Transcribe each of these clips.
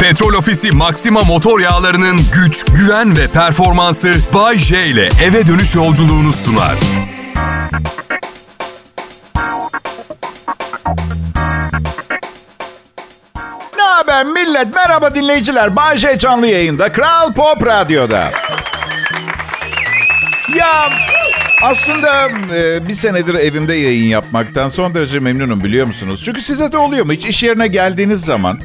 Petrol Ofisi Maxima motor yağlarının güç, güven ve performansı Bay J ile eve dönüş yolculuğunu sunar. Ne haber millet? Merhaba dinleyiciler. Bay J canlı yayında. Kral Pop Radyo'da. Ya aslında e, bir senedir evimde yayın yapmaktan son derece memnunum biliyor musunuz? Çünkü size de oluyor mu? Hiç iş yerine geldiğiniz zaman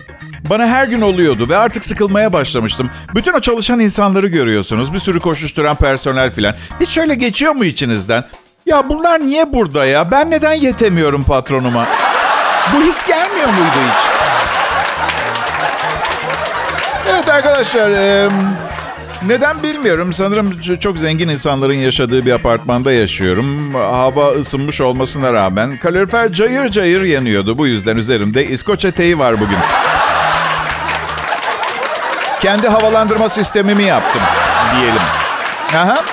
bana her gün oluyordu ve artık sıkılmaya başlamıştım. Bütün o çalışan insanları görüyorsunuz. Bir sürü koşuşturan personel filan. Hiç şöyle geçiyor mu içinizden? Ya bunlar niye burada ya? Ben neden yetemiyorum patronuma? Bu his gelmiyor muydu hiç? Evet arkadaşlar, neden bilmiyorum. Sanırım çok zengin insanların yaşadığı bir apartmanda yaşıyorum. Hava ısınmış olmasına rağmen kalorifer cayır cayır yanıyordu. Bu yüzden üzerimde İskoç eteği var bugün. Kendi havalandırma sistemimi yaptım diyelim. Aha.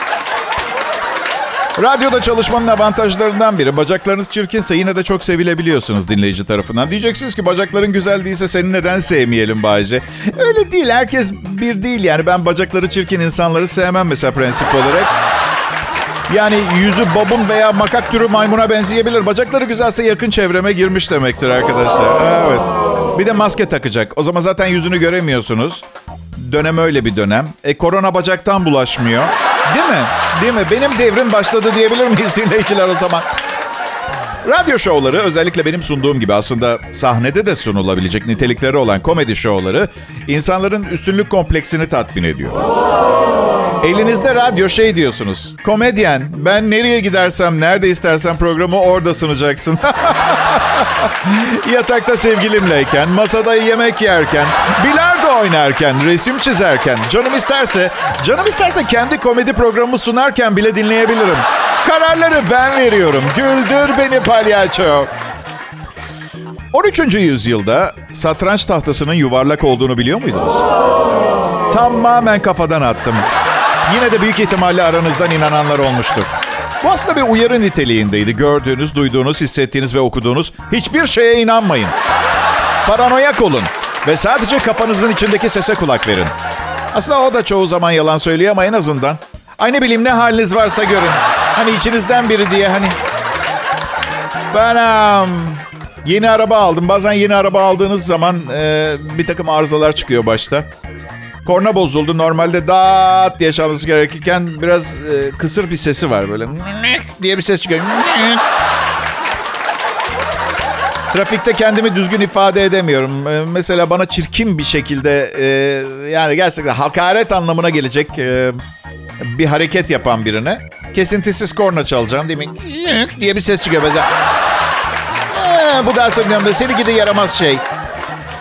Radyoda çalışmanın avantajlarından biri. Bacaklarınız çirkinse yine de çok sevilebiliyorsunuz dinleyici tarafından. Diyeceksiniz ki bacakların güzel değilse seni neden sevmeyelim Bayce? Öyle değil. Herkes bir değil yani. Ben bacakları çirkin insanları sevmem mesela prensip olarak. Yani yüzü babun veya makak türü maymuna benzeyebilir. Bacakları güzelse yakın çevreme girmiş demektir arkadaşlar. Evet. Bir de maske takacak. O zaman zaten yüzünü göremiyorsunuz. Dönem öyle bir dönem. E korona bacaktan bulaşmıyor. Değil mi? Değil mi? Benim devrim başladı diyebilir miyiz dinleyiciler o zaman? Radyo şovları özellikle benim sunduğum gibi aslında sahnede de sunulabilecek nitelikleri olan komedi şovları insanların üstünlük kompleksini tatmin ediyor. Elinizde radyo şey diyorsunuz. Komedyen ben nereye gidersem nerede istersen programı orada sunacaksın. Yatakta sevgilimleyken, masada yemek yerken, bilardo oynarken, resim çizerken, canım isterse, canım isterse kendi komedi programı sunarken bile dinleyebilirim. Kararları ben veriyorum. Güldür beni palyaço. 13. yüzyılda satranç tahtasının yuvarlak olduğunu biliyor muydunuz? Tamamen kafadan attım. Yine de büyük ihtimalle aranızdan inananlar olmuştur. Bu aslında bir uyarı niteliğindeydi. Gördüğünüz, duyduğunuz, hissettiğiniz ve okuduğunuz hiçbir şeye inanmayın. Paranoyak olun ve sadece kafanızın içindeki sese kulak verin. Aslında o da çoğu zaman yalan söylüyor ama en azından. Ay ne bileyim ne haliniz varsa görün. Hani içinizden biri diye hani. Ben um, yeni araba aldım. Bazen yeni araba aldığınız zaman e, bir takım arızalar çıkıyor başta. Korna bozuldu. Normalde dat diye çalması gerekirken biraz e, kısır bir sesi var böyle. diye bir ses çıkıyor. Trafikte kendimi düzgün ifade edemiyorum. E, mesela bana çirkin bir şekilde e, yani gerçekten hakaret anlamına gelecek e, bir hareket yapan birine kesintisiz korna çalacağım değil mi? diye bir ses çıkıyor. Mesela. E, bu da söylüyorum. Seni gidi yaramaz şey.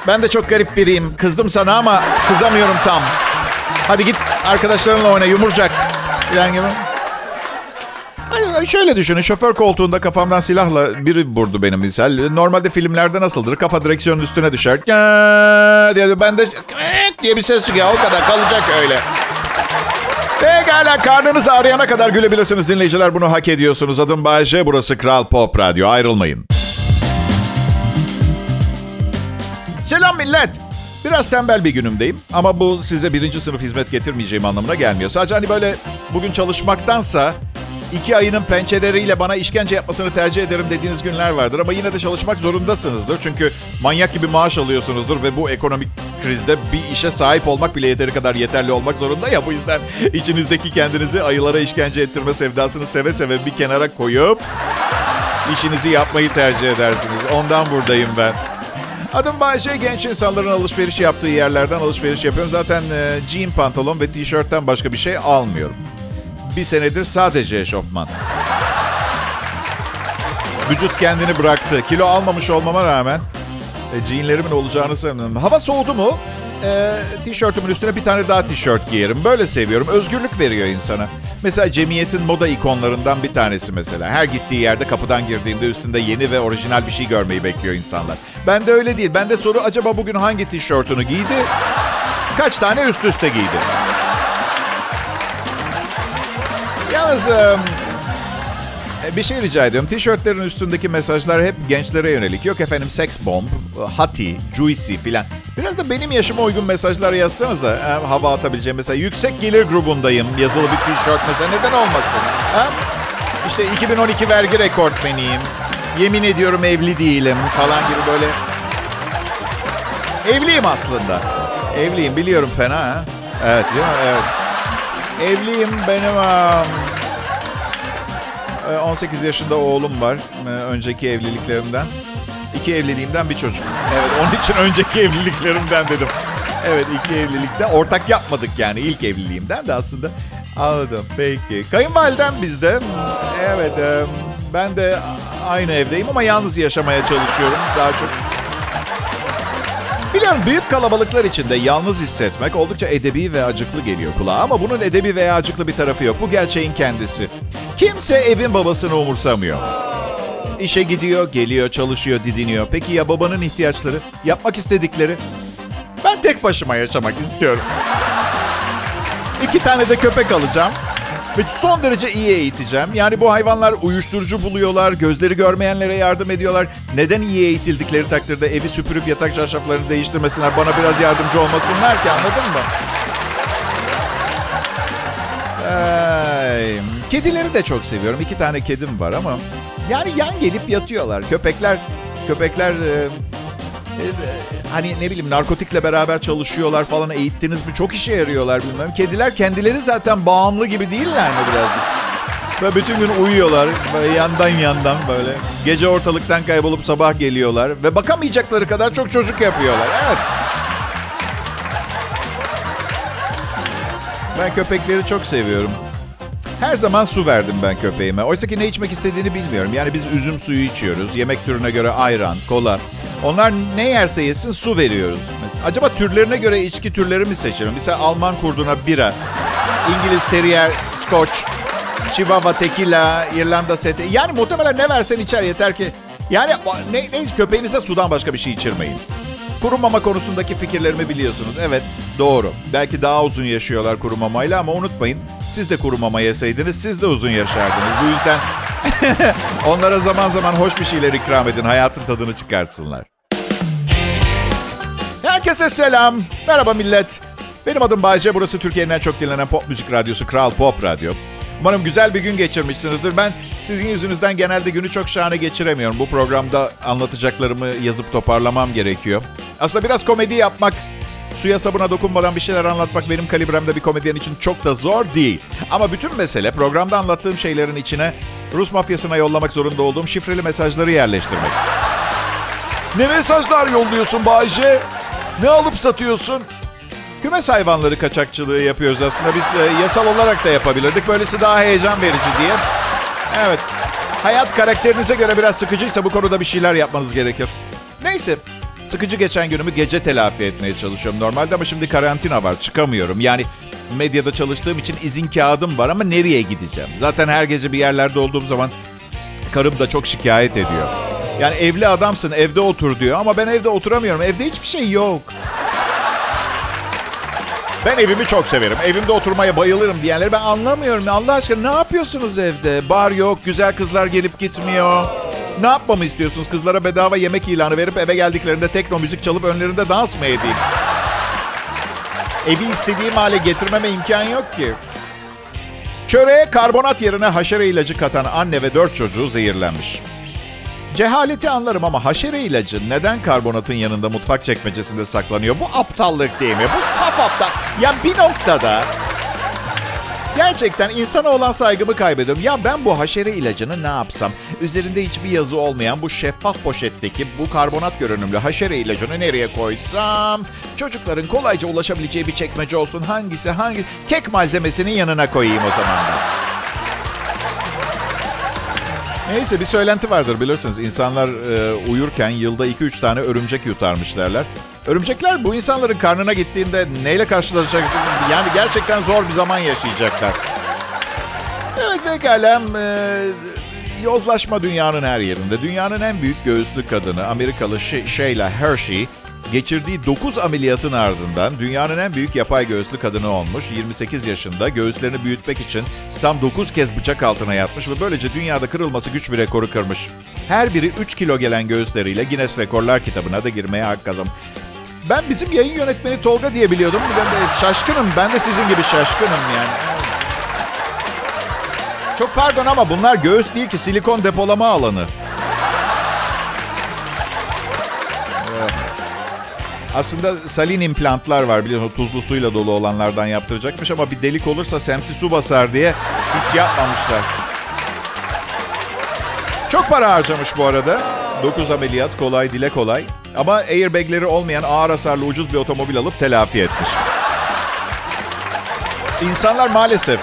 Ben de çok garip biriyim. Kızdım sana ama kızamıyorum tam. Hadi git arkadaşlarınla oyna yumurcak. Falan gibi. Şöyle düşünün şoför koltuğunda kafamdan silahla biri vurdu benim misal. Normalde filmlerde nasıldır? Kafa direksiyonun üstüne düşer. Diye ben de diye bir ses çıkıyor. O kadar kalacak öyle. Pekala karnınız ağrıyana kadar gülebilirsiniz dinleyiciler. Bunu hak ediyorsunuz. Adım Bayece. Burası Kral Pop Radyo. Ayrılmayın. Selam millet. Biraz tembel bir günümdeyim ama bu size birinci sınıf hizmet getirmeyeceğim anlamına gelmiyor. Sadece hani böyle bugün çalışmaktansa iki ayının pençeleriyle bana işkence yapmasını tercih ederim dediğiniz günler vardır. Ama yine de çalışmak zorundasınızdır. Çünkü manyak gibi maaş alıyorsunuzdur ve bu ekonomik krizde bir işe sahip olmak bile yeteri kadar yeterli olmak zorunda ya. Bu yüzden içinizdeki kendinizi ayılara işkence ettirme sevdasını seve seve bir kenara koyup işinizi yapmayı tercih edersiniz. Ondan buradayım ben. Adım Bayşe. Genç insanların alışveriş yaptığı yerlerden alışveriş yapıyorum. Zaten e, jean pantolon ve tişörtten başka bir şey almıyorum. Bir senedir sadece eşofman. Vücut kendini bıraktı. Kilo almamış olmama rağmen e, jeanlerimin olacağını sanıyorum. Hava soğudu mu? E, tişörtümün üstüne bir tane daha tişört giyerim. Böyle seviyorum. Özgürlük veriyor insana. Mesela cemiyetin moda ikonlarından bir tanesi mesela. Her gittiği yerde kapıdan girdiğinde üstünde yeni ve orijinal bir şey görmeyi bekliyor insanlar. Ben de öyle değil. Ben de soru acaba bugün hangi tişörtünü giydi? Kaç tane üst üste giydi? Yalnız bir şey rica ediyorum. Tişörtlerin üstündeki mesajlar hep gençlere yönelik. Yok efendim sex bomb, hati, juicy filan. Biraz da benim yaşıma uygun mesajlar yazsanıza. Ha, hava atabileceğim mesela yüksek gelir grubundayım yazılı bir tişört mesela neden olmasın? Ha? İşte 2012 vergi rekortmeniyim. Yemin ediyorum evli değilim falan gibi böyle. Evliyim aslında. Evliyim biliyorum fena ha. Evet değil mi? Evet. Evliyim benim... Um, 18 yaşında oğlum var. Önceki evliliklerimden. İki evliliğimden bir çocuk. Evet onun için önceki evliliklerimden dedim. Evet iki evlilikte ortak yapmadık yani ilk evliliğimden de aslında. Anladım peki. Kayınvalidem bizde. Evet ben de aynı evdeyim ama yalnız yaşamaya çalışıyorum daha çok. Biliyorum büyük kalabalıklar içinde yalnız hissetmek oldukça edebi ve acıklı geliyor kulağa ama bunun edebi veya acıklı bir tarafı yok. Bu gerçeğin kendisi. Kimse evin babasını umursamıyor. İşe gidiyor, geliyor, çalışıyor, didiniyor. Peki ya babanın ihtiyaçları, yapmak istedikleri? Ben tek başıma yaşamak istiyorum. İki tane de köpek alacağım. Ve son derece iyi eğiteceğim. Yani bu hayvanlar uyuşturucu buluyorlar, gözleri görmeyenlere yardım ediyorlar. Neden iyi eğitildikleri takdirde evi süpürüp yatak çarşaflarını değiştirmesinler, bana biraz yardımcı olmasınlar ki anladın mı? Ay, kedileri de çok seviyorum. İki tane kedim var ama yani yan gelip yatıyorlar. Köpekler köpekler e, e, hani ne bileyim narkotikle beraber çalışıyorlar falan eğittiniz mi çok işe yarıyorlar bilmem. Kediler kendileri zaten bağımlı gibi değiller mi birazcık? Ve bütün gün uyuyorlar böyle yandan yandan böyle. Gece ortalıktan kaybolup sabah geliyorlar ve bakamayacakları kadar çok çocuk yapıyorlar. Evet. Ben köpekleri çok seviyorum. Her zaman su verdim ben köpeğime. Oysa ki ne içmek istediğini bilmiyorum. Yani biz üzüm suyu içiyoruz. Yemek türüne göre ayran, kola. Onlar ne yerse yesin su veriyoruz. Acaba türlerine göre içki türleri mi seçelim? Mesela Alman kurduna bira, İngiliz terrier, scotch, Chihuahua tequila, İrlanda sete. Yani muhtemelen ne versen içer yeter ki. Yani ne, ne köpeğinize sudan başka bir şey içirmeyin. Kurumama konusundaki fikirlerimi biliyorsunuz. Evet doğru. Belki daha uzun yaşıyorlar kurumamayla ama unutmayın. Siz de kurumama yeseydiniz siz de uzun yaşardınız. Bu yüzden onlara zaman zaman hoş bir şeyler ikram edin. Hayatın tadını çıkartsınlar. Herkese selam. Merhaba millet. Benim adım Bayce. Burası Türkiye'nin en çok dinlenen pop müzik radyosu Kral Pop Radyo. Umarım güzel bir gün geçirmişsinizdir. Ben sizin yüzünüzden genelde günü çok şahane geçiremiyorum. Bu programda anlatacaklarımı yazıp toparlamam gerekiyor. Aslında biraz komedi yapmak, suya sabuna dokunmadan bir şeyler anlatmak benim kalibremde bir komedyen için çok da zor değil. Ama bütün mesele programda anlattığım şeylerin içine Rus mafyasına yollamak zorunda olduğum şifreli mesajları yerleştirmek. Ne mesajlar yolluyorsun Bayce? Ne alıp satıyorsun? Kümes hayvanları kaçakçılığı yapıyoruz aslında. Biz e, yasal olarak da yapabilirdik. Böylesi daha heyecan verici diye. Evet. Hayat karakterinize göre biraz sıkıcıysa bu konuda bir şeyler yapmanız gerekir. Neyse. Sıkıcı geçen günümü gece telafi etmeye çalışıyorum normalde ama şimdi karantina var. Çıkamıyorum. Yani medyada çalıştığım için izin kağıdım var ama nereye gideceğim? Zaten her gece bir yerlerde olduğum zaman karım da çok şikayet ediyor. Yani evli adamsın evde otur diyor ama ben evde oturamıyorum. Evde hiçbir şey yok. Ben evimi çok severim. Evimde oturmaya bayılırım diyenleri ben anlamıyorum. Allah aşkına ne yapıyorsunuz evde? Bar yok, güzel kızlar gelip gitmiyor. Ne yapmamı istiyorsunuz? Kızlara bedava yemek ilanı verip eve geldiklerinde tekno müzik çalıp önlerinde dans mı edeyim? Evi istediğim hale getirmeme imkan yok ki. Çöreğe karbonat yerine haşere ilacı katan anne ve dört çocuğu zehirlenmiş. Cehaleti anlarım ama haşere ilacı neden karbonatın yanında mutfak çekmecesinde saklanıyor? Bu aptallık değil mi? Bu saf aptal. Ya bir noktada gerçekten insana olan saygımı kaybediyorum. Ya ben bu haşere ilacını ne yapsam? Üzerinde hiçbir yazı olmayan bu şeffaf poşetteki bu karbonat görünümlü haşere ilacını nereye koysam? Çocukların kolayca ulaşabileceği bir çekmece olsun. Hangisi hangi? Kek malzemesinin yanına koyayım o zaman da. Neyse bir söylenti vardır bilirsiniz. İnsanlar e, uyurken yılda 2-3 tane örümcek yutarmış derler. Örümcekler bu insanların karnına gittiğinde neyle karşılaşacak? Yani gerçekten zor bir zaman yaşayacaklar. Evet pekala. E, yozlaşma dünyanın her yerinde. Dünyanın en büyük göğüslü kadını Amerikalı Sheila Hershey Geçirdiği 9 ameliyatın ardından dünyanın en büyük yapay göğüslü kadını olmuş. 28 yaşında göğüslerini büyütmek için tam 9 kez bıçak altına yatmış ve böylece dünyada kırılması güç bir rekoru kırmış. Her biri 3 kilo gelen göğüsleriyle Guinness Rekorlar kitabına da girmeye hak kazanmış. Ben bizim yayın yönetmeni Tolga diye biliyordum. Şaşkınım. Ben de sizin gibi şaşkınım yani. Çok pardon ama bunlar göğüs değil ki silikon depolama alanı. Aslında salin implantlar var biliyorsun tuzlu suyla dolu olanlardan yaptıracakmış ama bir delik olursa semti su basar diye hiç yapmamışlar. Çok para harcamış bu arada. 9 ameliyat kolay dile kolay. Ama airbagleri olmayan ağır hasarlı ucuz bir otomobil alıp telafi etmiş. İnsanlar maalesef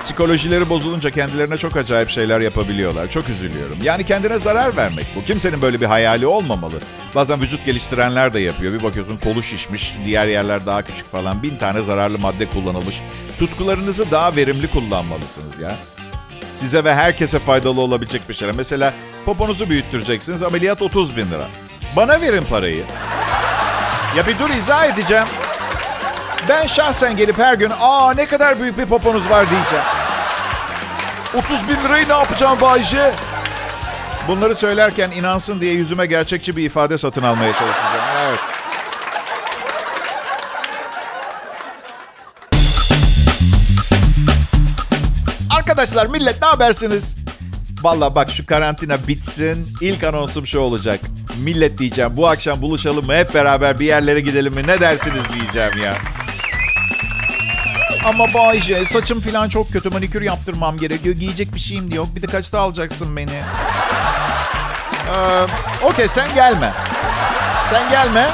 psikolojileri bozulunca kendilerine çok acayip şeyler yapabiliyorlar. Çok üzülüyorum. Yani kendine zarar vermek bu. Kimsenin böyle bir hayali olmamalı. Bazen vücut geliştirenler de yapıyor. Bir bakıyorsun kolu şişmiş, diğer yerler daha küçük falan. Bin tane zararlı madde kullanılmış. Tutkularınızı daha verimli kullanmalısınız ya. Size ve herkese faydalı olabilecek bir şeyler. Mesela poponuzu büyüttüreceksiniz. Ameliyat 30 bin lira. Bana verin parayı. Ya bir dur izah edeceğim. Ben şahsen gelip her gün aa ne kadar büyük bir poponuz var diyeceğim. 30 bin lirayı ne yapacağım Bayce? Bunları söylerken inansın diye yüzüme gerçekçi bir ifade satın almaya çalışacağım. Evet. Arkadaşlar millet ne habersiniz? Valla bak şu karantina bitsin. İlk anonsum şu olacak. Millet diyeceğim bu akşam buluşalım mı hep beraber bir yerlere gidelim mi ne dersiniz diyeceğim ya. Ama Bayce saçım falan çok kötü manikür yaptırmam gerekiyor. Giyecek bir şeyim de yok. Bir de kaçta alacaksın beni? Ee, Okey sen gelme. Sen gelme.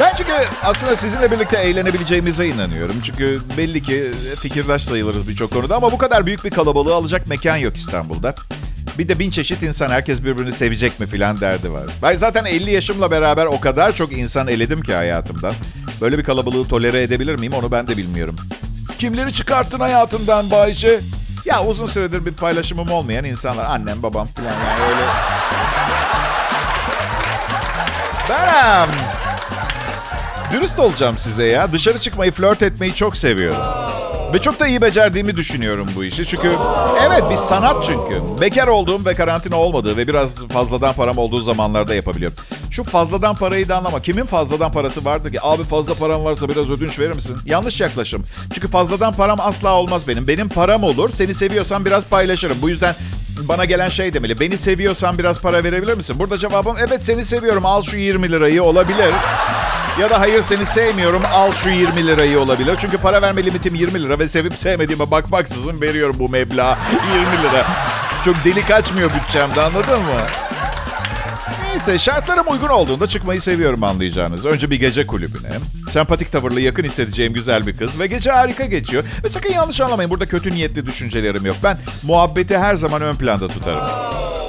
Ben çünkü aslında sizinle birlikte eğlenebileceğimize inanıyorum. Çünkü belli ki fikirdaş sayılırız birçok konuda ama bu kadar büyük bir kalabalığı alacak mekan yok İstanbul'da. Bir de bin çeşit insan herkes birbirini sevecek mi filan derdi var. Ben zaten 50 yaşımla beraber o kadar çok insan eledim ki hayatımdan. Böyle bir kalabalığı tolere edebilir miyim onu ben de bilmiyorum. Kimleri çıkarttın hayatından Bayşe? Ya uzun süredir bir paylaşımım olmayan insanlar. Annem, babam filan yani öyle. Benim. Dürüst olacağım size ya. Dışarı çıkmayı, flört etmeyi çok seviyorum. Ve çok da iyi becerdiğimi düşünüyorum bu işi. Çünkü evet bir sanat çünkü. Bekar olduğum ve karantina olmadığı ve biraz fazladan param olduğu zamanlarda yapabiliyorum. Şu fazladan parayı da anlama. Kimin fazladan parası vardı ki? Abi fazla param varsa biraz ödünç verir misin? Yanlış yaklaşım. Çünkü fazladan param asla olmaz benim. Benim param olur. Seni seviyorsan biraz paylaşırım. Bu yüzden bana gelen şey demeli. Beni seviyorsan biraz para verebilir misin? Burada cevabım evet seni seviyorum. Al şu 20 lirayı olabilir. Ya da hayır seni sevmiyorum al şu 20 lirayı olabilir. Çünkü para verme limitim 20 lira ve sevip sevmediğime bakmaksızın veriyorum bu meblağı 20 lira. Çok delik açmıyor bütçemde anladın mı? Neyse şartlarım uygun olduğunda çıkmayı seviyorum anlayacağınız. Önce bir gece kulübüne. Sempatik tavırlı yakın hissedeceğim güzel bir kız ve gece harika geçiyor. Ve sakın yanlış anlamayın burada kötü niyetli düşüncelerim yok. Ben muhabbeti her zaman ön planda tutarım.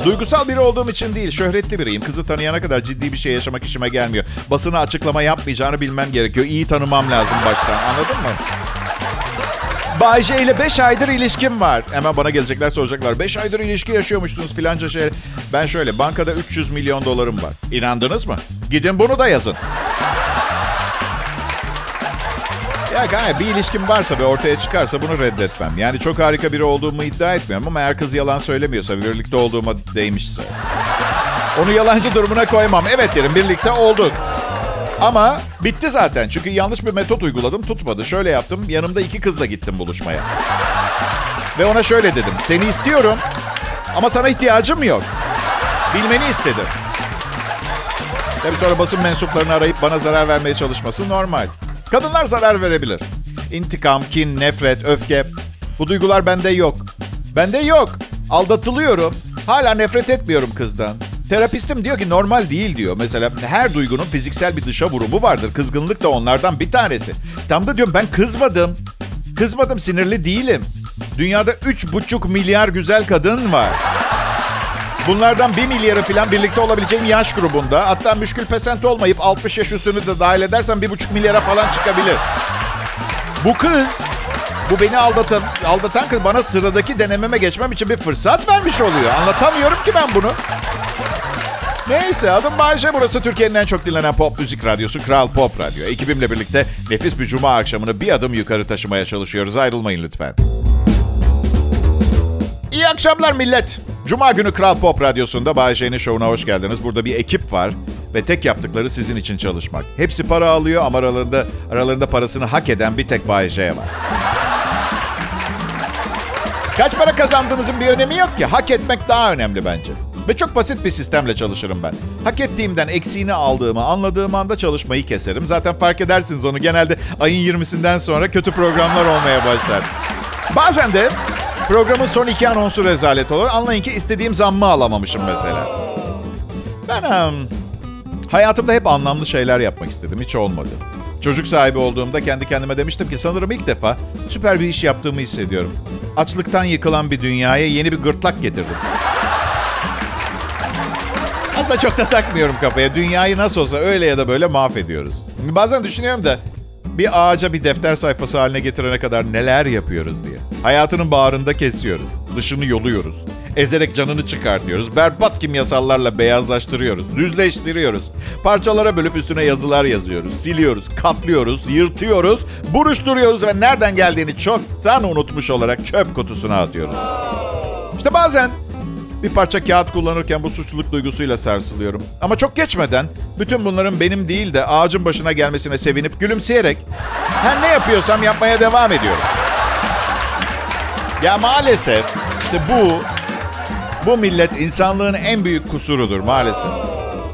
Duygusal biri olduğum için değil, şöhretli biriyim. Kızı tanıyana kadar ciddi bir şey yaşamak işime gelmiyor. Basına açıklama yapmayacağını bilmem gerekiyor. İyi tanımam lazım baştan. Anladın mı? Bayce ile 5 aydır ilişkim var. Hemen bana gelecekler soracaklar. 5 aydır ilişki yaşıyormuşsunuz filanca şey. Ben şöyle bankada 300 milyon dolarım var. İnandınız mı? Gidin bunu da yazın. Ya gayet bir ilişkim varsa ve ortaya çıkarsa bunu reddetmem. Yani çok harika biri olduğumu iddia etmiyorum ama eğer kız yalan söylemiyorsa birlikte olduğuma değmişse. Onu yalancı durumuna koymam. Evet derim birlikte olduk. Ama bitti zaten. Çünkü yanlış bir metot uyguladım tutmadı. Şöyle yaptım. Yanımda iki kızla gittim buluşmaya. Ve ona şöyle dedim. Seni istiyorum ama sana ihtiyacım yok. Bilmeni istedim. Tabii sonra basın mensuplarını arayıp bana zarar vermeye çalışması normal. Kadınlar zarar verebilir. İntikam, kin, nefret, öfke. Bu duygular bende yok. Bende yok. Aldatılıyorum. Hala nefret etmiyorum kızdan. Terapistim diyor ki normal değil diyor. Mesela her duygunun fiziksel bir dışa vurumu vardır. Kızgınlık da onlardan bir tanesi. Tam da diyorum ben kızmadım. Kızmadım sinirli değilim. Dünyada 3,5 milyar güzel kadın var. Bunlardan 1 milyarı falan birlikte olabileceğim yaş grubunda. Hatta müşkül pesent olmayıp 60 yaş üstünü de dahil edersem 1,5 milyara falan çıkabilir. Bu kız, bu beni aldatan, aldatan kız bana sıradaki denememe geçmem için bir fırsat vermiş oluyor. Anlatamıyorum ki ben bunu. Neyse adım Bayce. Burası Türkiye'nin en çok dinlenen pop müzik radyosu Kral Pop Radyo. Ekibimle birlikte nefis bir cuma akşamını bir adım yukarı taşımaya çalışıyoruz. Ayrılmayın lütfen. İyi akşamlar millet. Cuma günü Kral Pop Radyosu'nda Bayece'nin şovuna hoş geldiniz. Burada bir ekip var ve tek yaptıkları sizin için çalışmak. Hepsi para alıyor ama aralarında, aralarında parasını hak eden bir tek Bayece var. Kaç para kazandığınızın bir önemi yok ki. Hak etmek daha önemli bence. Ve çok basit bir sistemle çalışırım ben. Hak ettiğimden eksiğini aldığımı anladığım anda çalışmayı keserim. Zaten fark edersiniz onu genelde ayın 20'sinden sonra kötü programlar olmaya başlar. Bazen de programın son iki anonsu rezalet olur. Anlayın ki istediğim zammı alamamışım mesela. Ben um, hayatımda hep anlamlı şeyler yapmak istedim. Hiç olmadı. Çocuk sahibi olduğumda kendi kendime demiştim ki sanırım ilk defa süper bir iş yaptığımı hissediyorum. Açlıktan yıkılan bir dünyaya yeni bir gırtlak getirdim. Aslında çok da takmıyorum kafaya. Dünyayı nasıl olsa öyle ya da böyle mahvediyoruz. Bazen düşünüyorum da bir ağaca bir defter sayfası haline getirene kadar neler yapıyoruz diye. Hayatının bağrında kesiyoruz. Dışını yoluyoruz. Ezerek canını çıkartıyoruz. Berbat kimyasallarla beyazlaştırıyoruz. Düzleştiriyoruz. Parçalara bölüp üstüne yazılar yazıyoruz. Siliyoruz, katlıyoruz, yırtıyoruz, buruşturuyoruz ve nereden geldiğini çoktan unutmuş olarak çöp kutusuna atıyoruz. İşte bazen bir parça kağıt kullanırken bu suçluluk duygusuyla sarsılıyorum. Ama çok geçmeden bütün bunların benim değil de ağacın başına gelmesine sevinip gülümseyerek her ne yapıyorsam yapmaya devam ediyorum. Ya maalesef işte bu bu millet insanlığın en büyük kusurudur maalesef.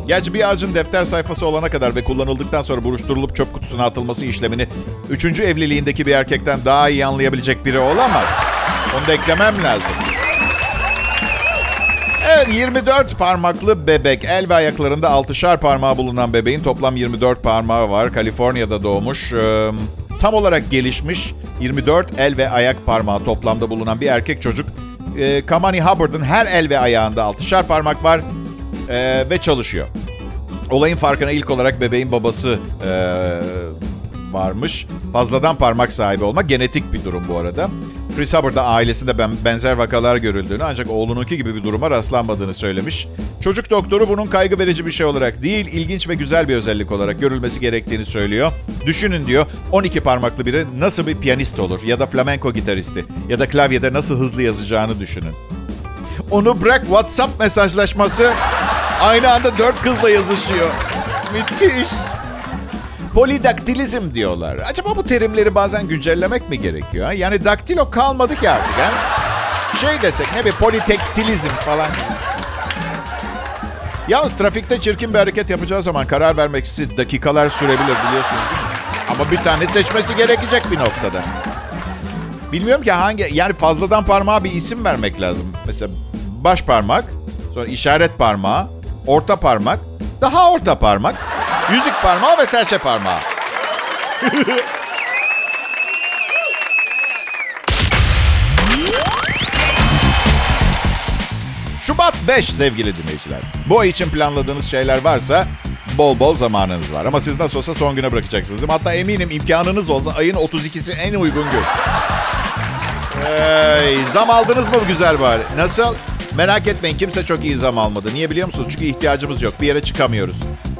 Gerçi bir ağacın defter sayfası olana kadar ve kullanıldıktan sonra buruşturulup çöp kutusuna atılması işlemini üçüncü evliliğindeki bir erkekten daha iyi anlayabilecek biri olamaz. Onu da eklemem lazım. Evet 24 parmaklı bebek. El ve ayaklarında altışar parmağı bulunan bebeğin toplam 24 parmağı var. Kaliforniya'da doğmuş. Ee, tam olarak gelişmiş 24 el ve ayak parmağı toplamda bulunan bir erkek çocuk. Ee, Kamani Hubbard'ın her el ve ayağında altışar parmak var ee, ve çalışıyor. Olayın farkına ilk olarak bebeğin babası ee, varmış. Fazladan parmak sahibi olmak genetik bir durum bu arada. Chris Hubbard'da ailesinde ben, benzer vakalar görüldüğünü ancak oğlununki gibi bir duruma rastlanmadığını söylemiş. Çocuk doktoru bunun kaygı verici bir şey olarak değil, ilginç ve güzel bir özellik olarak görülmesi gerektiğini söylüyor. Düşünün diyor, 12 parmaklı biri nasıl bir piyanist olur ya da flamenko gitaristi ya da klavyede nasıl hızlı yazacağını düşünün. Onu bırak WhatsApp mesajlaşması aynı anda dört kızla yazışıyor. Müthiş. Polidaktilizm diyorlar. Acaba bu terimleri bazen güncellemek mi gerekiyor? Yani daktilo kalmadı ki artık. Ha? Şey desek ne bir politekstilizm falan. Yalnız trafikte çirkin bir hareket yapacağı zaman karar vermek için dakikalar sürebilir biliyorsunuz değil mi? Ama bir tane seçmesi gerekecek bir noktada. Bilmiyorum ki hangi yani fazladan parmağa bir isim vermek lazım. Mesela baş parmak, sonra işaret parmağı, orta parmak, daha orta parmak, yüzük parmağı ve serçe parmağı. Şubat 5 sevgili dinleyiciler. Bu ay için planladığınız şeyler varsa bol bol zamanınız var. Ama siz nasıl olsa son güne bırakacaksınız. Hatta eminim imkanınız olsa ayın 32'si en uygun gün. Hey, zam aldınız mı bu güzel bari? Nasıl? Merak etmeyin kimse çok iyi zam almadı. Niye biliyor musunuz? Çünkü ihtiyacımız yok. Bir yere çıkamıyoruz.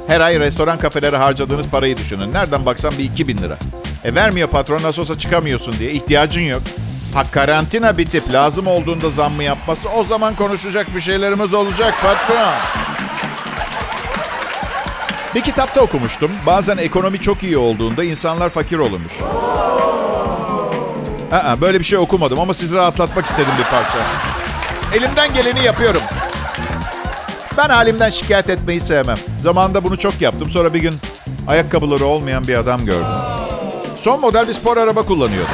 Her ay restoran kafelere harcadığınız parayı düşünün. Nereden baksan bir 2000 lira. E vermiyor patron nasıl olsa çıkamıyorsun diye. ihtiyacın yok. Ha karantina bitip lazım olduğunda zam mı yapması o zaman konuşacak bir şeylerimiz olacak patron. Bir kitapta okumuştum. Bazen ekonomi çok iyi olduğunda insanlar fakir olurmuş. Aa, böyle bir şey okumadım ama sizi rahatlatmak istedim bir parça. Elimden geleni yapıyorum. Ben halimden şikayet etmeyi sevmem. Zamanında bunu çok yaptım. Sonra bir gün ayakkabıları olmayan bir adam gördüm. Son model bir spor araba kullanıyordu.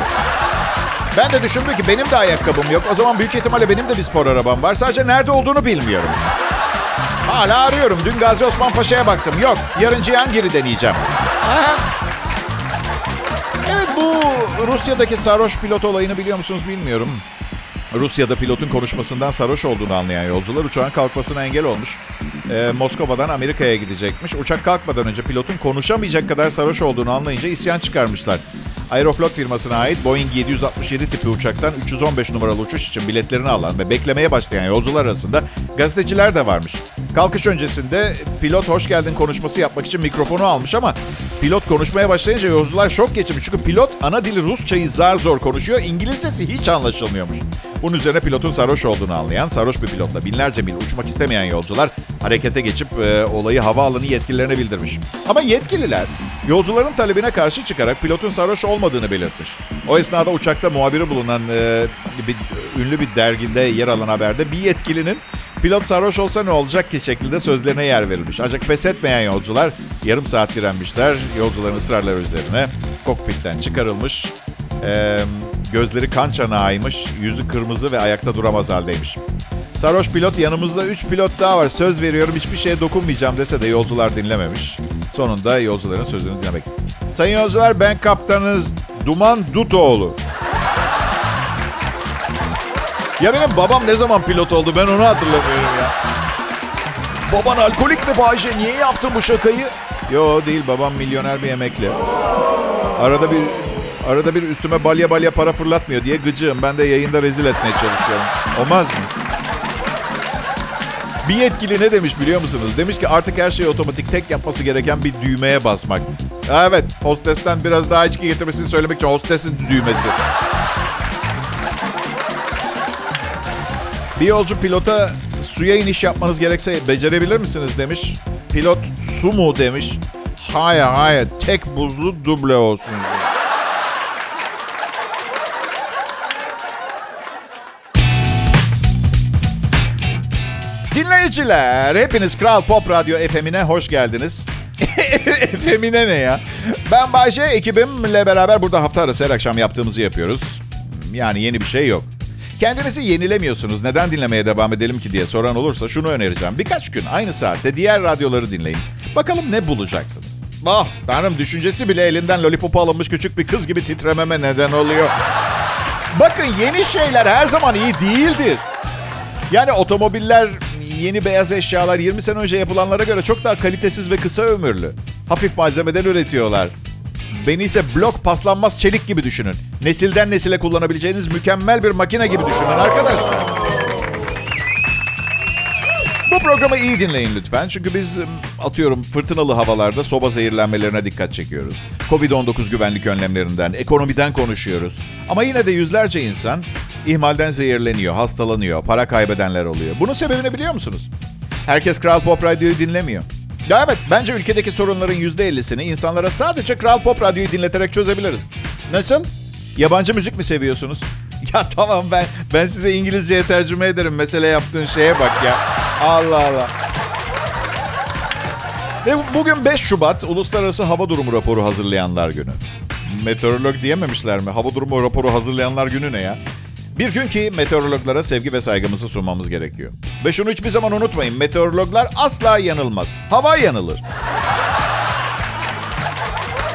Ben de düşündüm ki benim de ayakkabım yok. O zaman büyük ihtimalle benim de bir spor arabam var. Sadece nerede olduğunu bilmiyorum. Hala arıyorum. Dün Gazi Osman Paşa'ya baktım. Yok. Yarın Cihangir'i deneyeceğim. Evet bu Rusya'daki sarhoş pilot olayını biliyor musunuz bilmiyorum. Rusya'da pilotun konuşmasından sarhoş olduğunu anlayan yolcular uçağın kalkmasına engel olmuş. Ee, Moskova'dan Amerika'ya gidecekmiş. Uçak kalkmadan önce pilotun konuşamayacak kadar sarhoş olduğunu anlayınca isyan çıkarmışlar. Aeroflot firmasına ait Boeing 767 tipi uçaktan 315 numaralı uçuş için biletlerini alan ve beklemeye başlayan yolcular arasında gazeteciler de varmış. Kalkış öncesinde pilot hoş geldin konuşması yapmak için mikrofonu almış ama pilot konuşmaya başlayınca yolcular şok geçirmiş. Çünkü pilot ana dili Rusçayı zar zor konuşuyor, İngilizcesi hiç anlaşılmıyormuş. Bunun üzerine pilotun sarhoş olduğunu anlayan, sarhoş bir pilotla binlerce mil uçmak istemeyen yolcular harekete geçip e, olayı havaalanı yetkililerine bildirmiş. Ama yetkililer yolcuların talebine karşı çıkarak pilotun sarhoş olmadığını belirtmiş. O esnada uçakta muhabiri bulunan e, bir, ünlü bir dergide yer alan haberde bir yetkilinin pilot sarhoş olsa ne olacak ki şeklinde sözlerine yer verilmiş. Ancak pes etmeyen yolcular yarım saat direnmişler. Yolcuların ısrarları üzerine kokpitten çıkarılmış. Eee Gözleri kan çanağıymış, yüzü kırmızı ve ayakta duramaz haldeymiş. Sarhoş pilot yanımızda 3 pilot daha var. Söz veriyorum hiçbir şeye dokunmayacağım dese de yolcular dinlememiş. Sonunda yolcuların sözünü dinlemek. Sayın yolcular ben kaptanınız Duman Dutoğlu. Ya benim babam ne zaman pilot oldu ben onu hatırlamıyorum ya. Baban alkolik mi Bayce? Niye yaptın bu şakayı? Yo değil babam milyoner bir emekli. Arada bir Arada bir üstüme balya balya para fırlatmıyor diye gıcığım. Ben de yayında rezil etmeye çalışıyorum. Olmaz mı? Bir yetkili ne demiş biliyor musunuz? Demiş ki artık her şey otomatik tek yapması gereken bir düğmeye basmak. Evet hostesten biraz daha içki getirmesini söylemek için hostesin düğmesi. Bir yolcu pilota suya iniş yapmanız gerekse becerebilir misiniz demiş. Pilot su mu demiş. Hayır hayır tek buzlu duble olsun. Dinleyiciler, hepiniz Kral Pop Radyo FM'ine hoş geldiniz. FM'ine ne ya? Ben Bayce, ekibimle beraber burada hafta arası her akşam yaptığımızı yapıyoruz. Yani yeni bir şey yok. Kendinizi yenilemiyorsunuz, neden dinlemeye devam edelim ki diye soran olursa şunu önereceğim. Birkaç gün aynı saatte diğer radyoları dinleyin. Bakalım ne bulacaksınız. Ah tanrım düşüncesi bile elinden lollipopu alınmış küçük bir kız gibi titrememe neden oluyor. Bakın yeni şeyler her zaman iyi değildir. Yani otomobiller, yeni beyaz eşyalar 20 sene önce yapılanlara göre çok daha kalitesiz ve kısa ömürlü. Hafif malzemeden üretiyorlar. Beni ise blok paslanmaz çelik gibi düşünün. Nesilden nesile kullanabileceğiniz mükemmel bir makine gibi düşünün arkadaşlar. Bu programı iyi dinleyin lütfen. Çünkü biz atıyorum fırtınalı havalarda soba zehirlenmelerine dikkat çekiyoruz. Covid-19 güvenlik önlemlerinden, ekonomiden konuşuyoruz. Ama yine de yüzlerce insan ihmalden zehirleniyor, hastalanıyor, para kaybedenler oluyor. Bunun sebebini biliyor musunuz? Herkes Kral Pop Radyo'yu dinlemiyor. Ya evet, bence ülkedeki sorunların %50'sini insanlara sadece Kral Pop Radyo'yu dinleterek çözebiliriz. Nasıl? Yabancı müzik mi seviyorsunuz? Ya tamam ben ben size İngilizceye tercüme ederim. Mesele yaptığın şeye bak ya. Allah Allah. Ve bugün 5 Şubat Uluslararası Hava Durumu Raporu hazırlayanlar günü. Meteorolog diyememişler mi? Hava durumu raporu hazırlayanlar günü ne ya? Bir gün ki meteorologlara sevgi ve saygımızı sunmamız gerekiyor. Ve şunu hiçbir zaman unutmayın. Meteorologlar asla yanılmaz. Hava yanılır.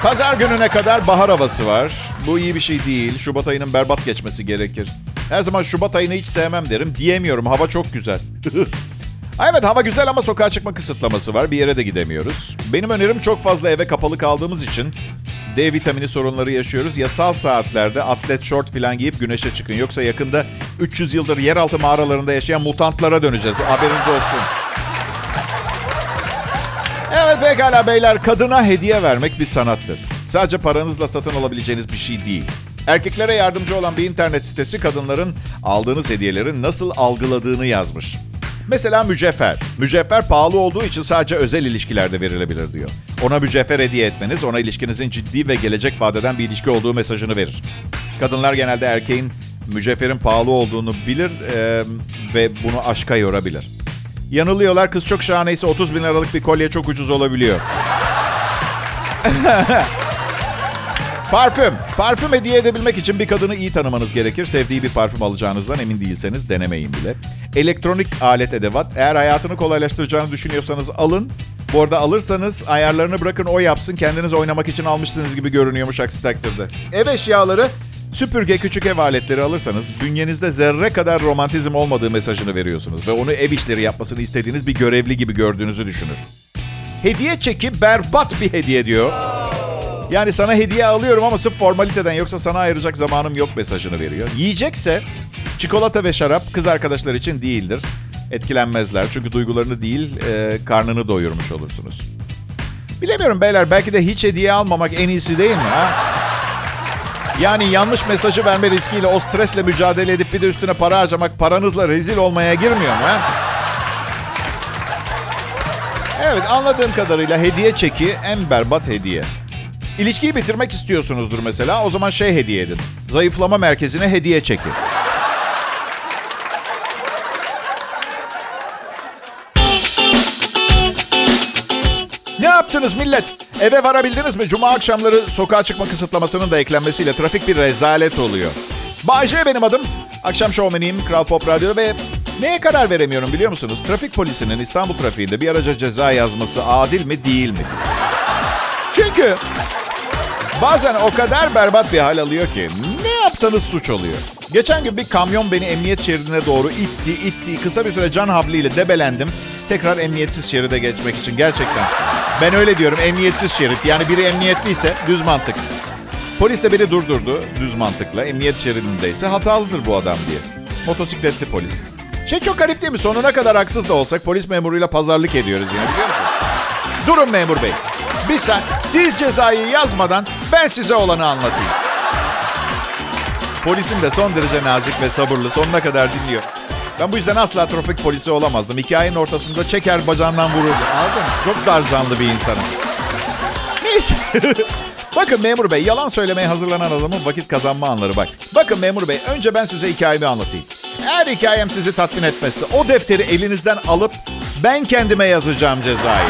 Pazar gününe kadar bahar havası var. Bu iyi bir şey değil. Şubat ayının berbat geçmesi gerekir. Her zaman Şubat ayını hiç sevmem derim. Diyemiyorum. Hava çok güzel. evet hava güzel ama sokağa çıkma kısıtlaması var. Bir yere de gidemiyoruz. Benim önerim çok fazla eve kapalı kaldığımız için D vitamini sorunları yaşıyoruz. Yasal saatlerde atlet short falan giyip güneşe çıkın. Yoksa yakında 300 yıldır yeraltı mağaralarında yaşayan mutantlara döneceğiz. Haberiniz olsun. Evet pekala beyler. Kadına hediye vermek bir sanattır. Sadece paranızla satın alabileceğiniz bir şey değil. Erkeklere yardımcı olan bir internet sitesi kadınların aldığınız hediyelerin nasıl algıladığını yazmış. Mesela mücevher. Mücevher pahalı olduğu için sadece özel ilişkilerde verilebilir diyor. Ona mücevher hediye etmeniz ona ilişkinizin ciddi ve gelecek vadeden bir ilişki olduğu mesajını verir. Kadınlar genelde erkeğin mücevherin pahalı olduğunu bilir e, ve bunu aşka yorabilir. Yanılıyorlar kız çok şahaneyse 30 bin liralık bir kolye çok ucuz olabiliyor. Parfüm. Parfüm hediye edebilmek için bir kadını iyi tanımanız gerekir. Sevdiği bir parfüm alacağınızdan emin değilseniz denemeyin bile. Elektronik alet edevat. Eğer hayatını kolaylaştıracağını düşünüyorsanız alın. Bu arada alırsanız ayarlarını bırakın o yapsın. Kendiniz oynamak için almışsınız gibi görünüyormuş aksi takdirde. Ev eşyaları Süpürge küçük ev aletleri alırsanız bünyenizde zerre kadar romantizm olmadığı mesajını veriyorsunuz ve onu ev işleri yapmasını istediğiniz bir görevli gibi gördüğünüzü düşünür. Hediye çeki berbat bir hediye diyor. Yani sana hediye alıyorum ama sırf formaliteden yoksa sana ayıracak zamanım yok mesajını veriyor. Yiyecekse çikolata ve şarap kız arkadaşlar için değildir. Etkilenmezler çünkü duygularını değil e, karnını doyurmuş olursunuz. Bilemiyorum beyler belki de hiç hediye almamak en iyisi değil mi ha? Yani yanlış mesajı verme riskiyle o stresle mücadele edip bir de üstüne para harcamak paranızla rezil olmaya girmiyor mu ha? Evet anladığım kadarıyla hediye çeki en berbat hediye. İlişkiyi bitirmek istiyorsunuzdur mesela. O zaman şey hediye edin. Zayıflama merkezine hediye çeki. Ne yaptınız millet? Eve varabildiniz mi? Cuma akşamları sokağa çıkma kısıtlamasının da eklenmesiyle trafik bir rezalet oluyor. Bayce benim adım. Akşam şovmeniyim Kral Pop Radyo'da ve neye karar veremiyorum biliyor musunuz? Trafik polisinin İstanbul trafiğinde bir araca ceza yazması adil mi değil mi? Çünkü bazen o kadar berbat bir hal alıyor ki ne yapsanız suç oluyor. Geçen gün bir kamyon beni emniyet şeridine doğru itti, itti. Kısa bir süre can havliyle debelendim. Tekrar emniyetsiz şeride geçmek için gerçekten. Ben öyle diyorum emniyetsiz şerit. Yani biri emniyetliyse düz mantık. Polis de beni durdurdu düz mantıkla. Emniyet şeridindeyse hatalıdır bu adam diye. Motosikletli polis. Şey çok garip değil mi? Sonuna kadar haksız da olsak polis memuruyla pazarlık ediyoruz yine biliyor musun? Durun memur bey. Bir sen, siz cezayı yazmadan ben size olanı anlatayım. Polisim de son derece nazik ve sabırlı. Sonuna kadar dinliyor. Ben bu yüzden asla trafik polisi olamazdım. Hikayenin ortasında çeker bacağından vururdu. Anladın mı? Çok dar canlı bir insanım. Neyse. Bakın memur bey yalan söylemeye hazırlanan adamın vakit kazanma anları bak. Bakın memur bey önce ben size hikayemi anlatayım. Eğer hikayem sizi tatmin etmezse o defteri elinizden alıp ben kendime yazacağım cezayı.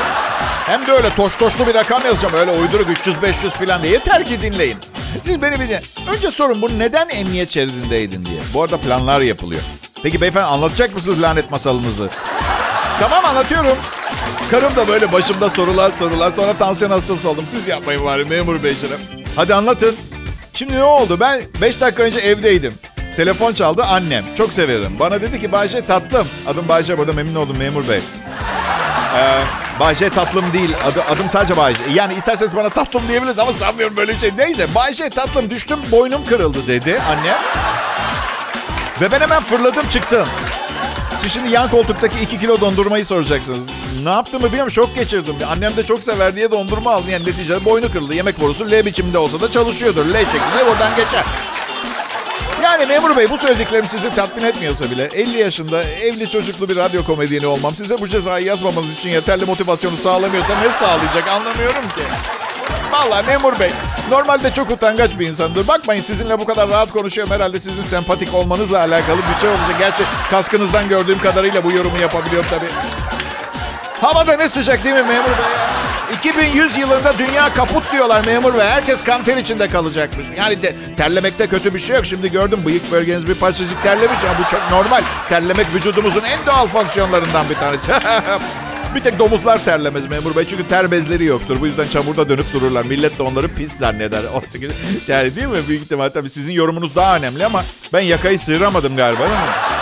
Hem de öyle toş toşlu bir rakam yazacağım. Öyle uyduruk 300-500 falan diye. Yeter ki dinleyin. Siz beni dinleyin. Önce sorun bu neden emniyet şeridindeydin diye. Bu arada planlar yapılıyor. Peki beyefendi anlatacak mısınız lanet masalınızı? Tamam anlatıyorum. Karım da böyle başımda sorular sorular. Sonra tansiyon hastası oldum. Siz yapmayın bari memur beyciğim. Hadi anlatın. Şimdi ne oldu? Ben 5 dakika önce evdeydim. Telefon çaldı annem. Çok severim. Bana dedi ki Bayce tatlım. Adım Bayce burada memnun oldum memur bey. Ee, Bayce tatlım değil. Adı, adım sadece Bayce. Yani isterseniz bana tatlım diyebiliriz ama sanmıyorum böyle bir şey. Neyse Bayce tatlım düştüm boynum kırıldı dedi anne. Ve ben hemen fırladım çıktım. Siz şimdi yan koltuktaki 2 kilo dondurmayı soracaksınız. Ne yaptığımı bilmiyorum şok geçirdim. Annem de çok sever diye dondurma aldı. Yani neticede boynu kırıldı. Yemek borusu L biçimde olsa da çalışıyordur. L şeklinde oradan geçer. Yani memur bey bu söylediklerim sizi tatmin etmiyorsa bile 50 yaşında evli çocuklu bir radyo komedyeni olmam size bu cezayı yazmamanız için yeterli motivasyonu sağlamıyorsa ne sağlayacak anlamıyorum ki. Vallahi memur bey normalde çok utangaç bir insandır. Bakmayın sizinle bu kadar rahat konuşuyorum. Herhalde sizin sempatik olmanızla alakalı bir şey olacak. Gerçi kaskınızdan gördüğüm kadarıyla bu yorumu yapabiliyorum tabii. Havada ne sıcak değil mi memur bey? 2100 yılında dünya kaput diyorlar memur bey. Herkes kanter içinde kalacakmış. Yani de, terlemekte kötü bir şey yok. Şimdi gördüm bıyık bölgeniz bir parçacık terlemiş. ama bu çok normal. Terlemek vücudumuzun en doğal fonksiyonlarından bir tanesi. bir tek domuzlar terlemez memur bey. Çünkü ter bezleri yoktur. Bu yüzden çamurda dönüp dururlar. Millet de onları pis zanneder. Yani değil mi? Büyük ihtimal tabii sizin yorumunuz daha önemli ama ben yakayı sıyıramadım galiba değil mi?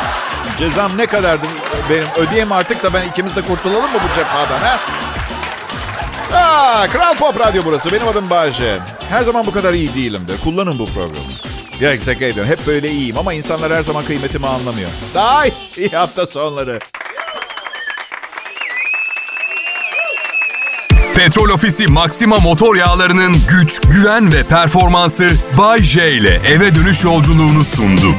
Cezam ne kadardı benim? Ödeyeyim artık da ben ikimiz de kurtulalım mı bu cephadan ha? Aa, Kral Pop Radyo burası. Benim adım Bahçe. Her zaman bu kadar iyi değilim de. Kullanın bu programı. Ya şaka ediyorum. Hep böyle iyiyim ama insanlar her zaman kıymetimi anlamıyor. Daha iyi hafta sonları. Petrol Ofisi Maxima motor yağlarının güç, güven ve performansı Bay J ile eve dönüş yolculuğunu sundu.